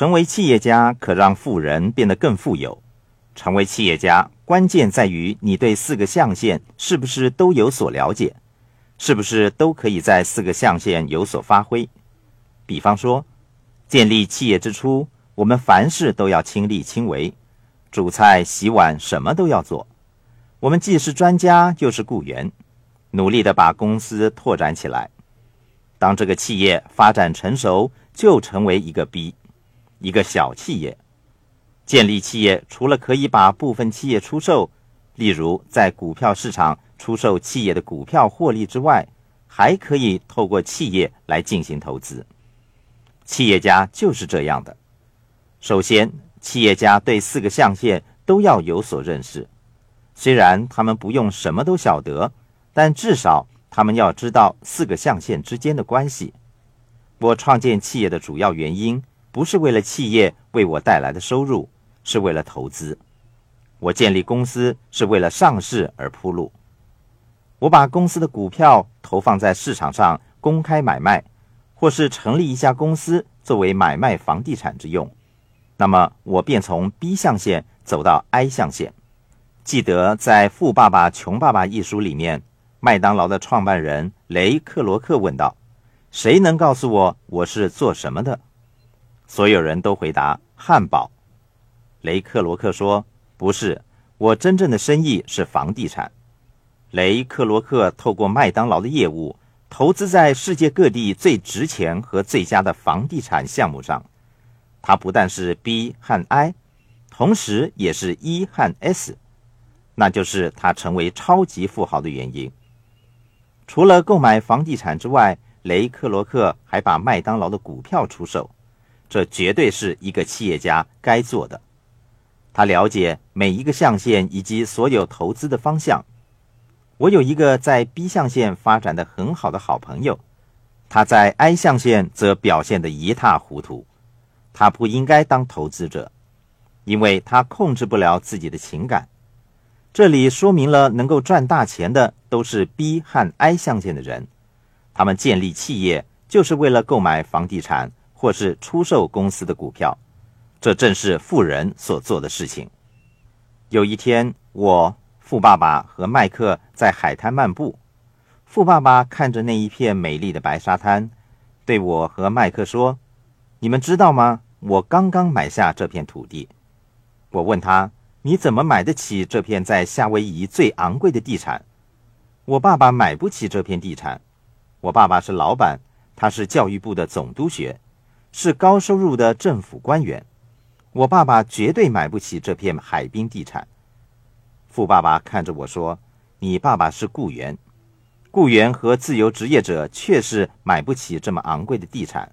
成为企业家可让富人变得更富有。成为企业家，关键在于你对四个象限是不是都有所了解，是不是都可以在四个象限有所发挥。比方说，建立企业之初，我们凡事都要亲力亲为，煮菜、洗碗，什么都要做。我们既是专家，又是雇员，努力的把公司拓展起来。当这个企业发展成熟，就成为一个 B，一个小企业。建立企业除了可以把部分企业出售，例如在股票市场出售企业的股票获利之外，还可以透过企业来进行投资。企业家就是这样的。首先，企业家对四个象限都要有所认识。虽然他们不用什么都晓得，但至少他们要知道四个象限之间的关系。我创建企业的主要原因，不是为了企业为我带来的收入。是为了投资，我建立公司是为了上市而铺路。我把公司的股票投放在市场上公开买卖，或是成立一家公司作为买卖房地产之用。那么我便从 B 象限走到 I 象限。记得在《富爸爸穷爸爸》一书里面，麦当劳的创办人雷克罗克问道：“谁能告诉我我是做什么的？”所有人都回答：“汉堡。”雷克罗克说：“不是，我真正的生意是房地产。”雷克罗克透过麦当劳的业务，投资在世界各地最值钱和最佳的房地产项目上。他不但是 B 和 I，同时也是 E 和 S，那就是他成为超级富豪的原因。除了购买房地产之外，雷克罗克还把麦当劳的股票出售，这绝对是一个企业家该做的。他了解每一个象限以及所有投资的方向。我有一个在 B 象限发展的很好的好朋友，他在 I 象限则表现得一塌糊涂。他不应该当投资者，因为他控制不了自己的情感。这里说明了能够赚大钱的都是 B 和 I 象限的人，他们建立企业就是为了购买房地产或是出售公司的股票。这正是富人所做的事情。有一天，我富爸爸和麦克在海滩漫步。富爸爸看着那一片美丽的白沙滩，对我和麦克说：“你们知道吗？我刚刚买下这片土地。”我问他：“你怎么买得起这片在夏威夷最昂贵的地产？”我爸爸买不起这片地产。我爸爸是老板，他是教育部的总督学，是高收入的政府官员。我爸爸绝对买不起这片海滨地产。富爸爸看着我说：“你爸爸是雇员，雇员和自由职业者确实买不起这么昂贵的地产，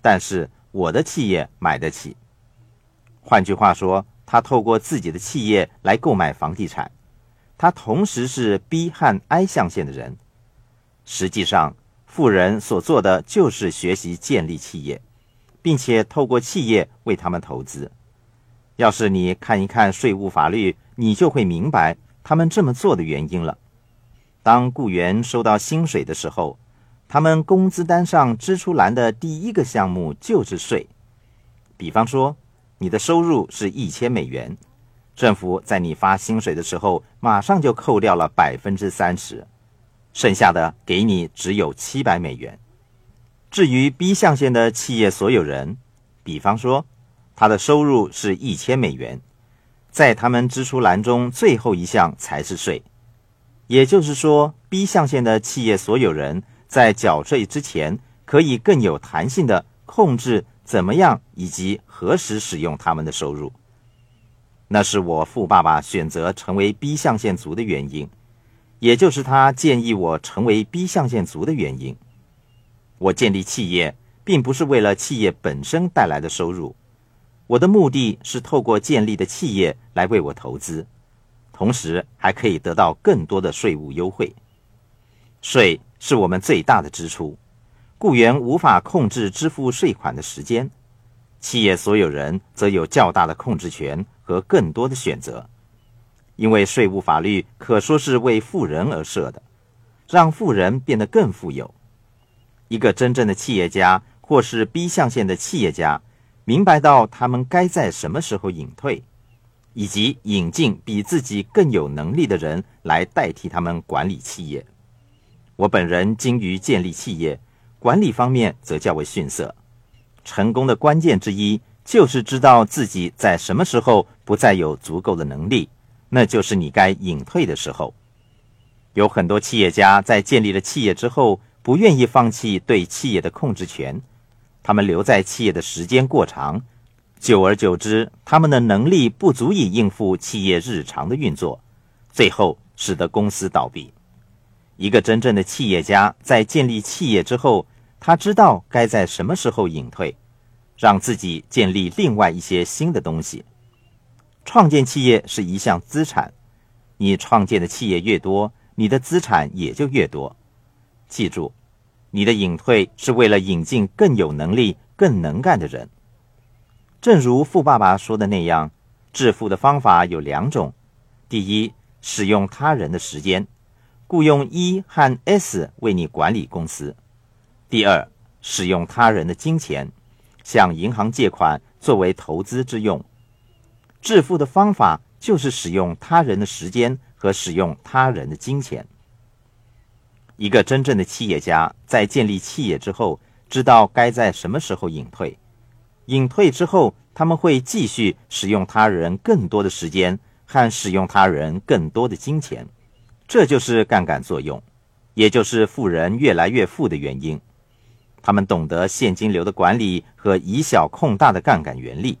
但是我的企业买得起。换句话说，他透过自己的企业来购买房地产。他同时是 B 和 I 象限的人。实际上，富人所做的就是学习建立企业。”并且透过企业为他们投资。要是你看一看税务法律，你就会明白他们这么做的原因了。当雇员收到薪水的时候，他们工资单上支出栏的第一个项目就是税。比方说，你的收入是一千美元，政府在你发薪水的时候，马上就扣掉了百分之三十，剩下的给你只有七百美元。至于 B 象限的企业所有人，比方说，他的收入是一千美元，在他们支出栏中最后一项才是税。也就是说，B 象限的企业所有人在缴税之前，可以更有弹性的控制怎么样以及何时使用他们的收入。那是我富爸爸选择成为 B 象限族的原因，也就是他建议我成为 B 象限族的原因。我建立企业，并不是为了企业本身带来的收入，我的目的是透过建立的企业来为我投资，同时还可以得到更多的税务优惠。税是我们最大的支出，雇员无法控制支付税款的时间，企业所有人则有较大的控制权和更多的选择，因为税务法律可说是为富人而设的，让富人变得更富有。一个真正的企业家，或是 B 象限的企业家，明白到他们该在什么时候隐退，以及引进比自己更有能力的人来代替他们管理企业。我本人精于建立企业，管理方面则较为逊色。成功的关键之一就是知道自己在什么时候不再有足够的能力，那就是你该隐退的时候。有很多企业家在建立了企业之后，不愿意放弃对企业的控制权。他们留在企业的时间过长，久而久之，他们的能力不足以应付企业日常的运作，最后使得公司倒闭。一个真正的企业家在建立企业之后，他知道该在什么时候隐退，让自己建立另外一些新的东西。创建企业是一项资产，你创建的企业越多。你的资产也就越多。记住，你的隐退是为了引进更有能力、更能干的人。正如富爸爸说的那样，致富的方法有两种：第一，使用他人的时间，雇佣 E 和 S 为你管理公司；第二，使用他人的金钱，向银行借款作为投资之用。致富的方法就是使用他人的时间。和使用他人的金钱。一个真正的企业家在建立企业之后，知道该在什么时候隐退。隐退之后，他们会继续使用他人更多的时间和使用他人更多的金钱。这就是杠杆作用，也就是富人越来越富的原因。他们懂得现金流的管理和以小控大的杠杆原理。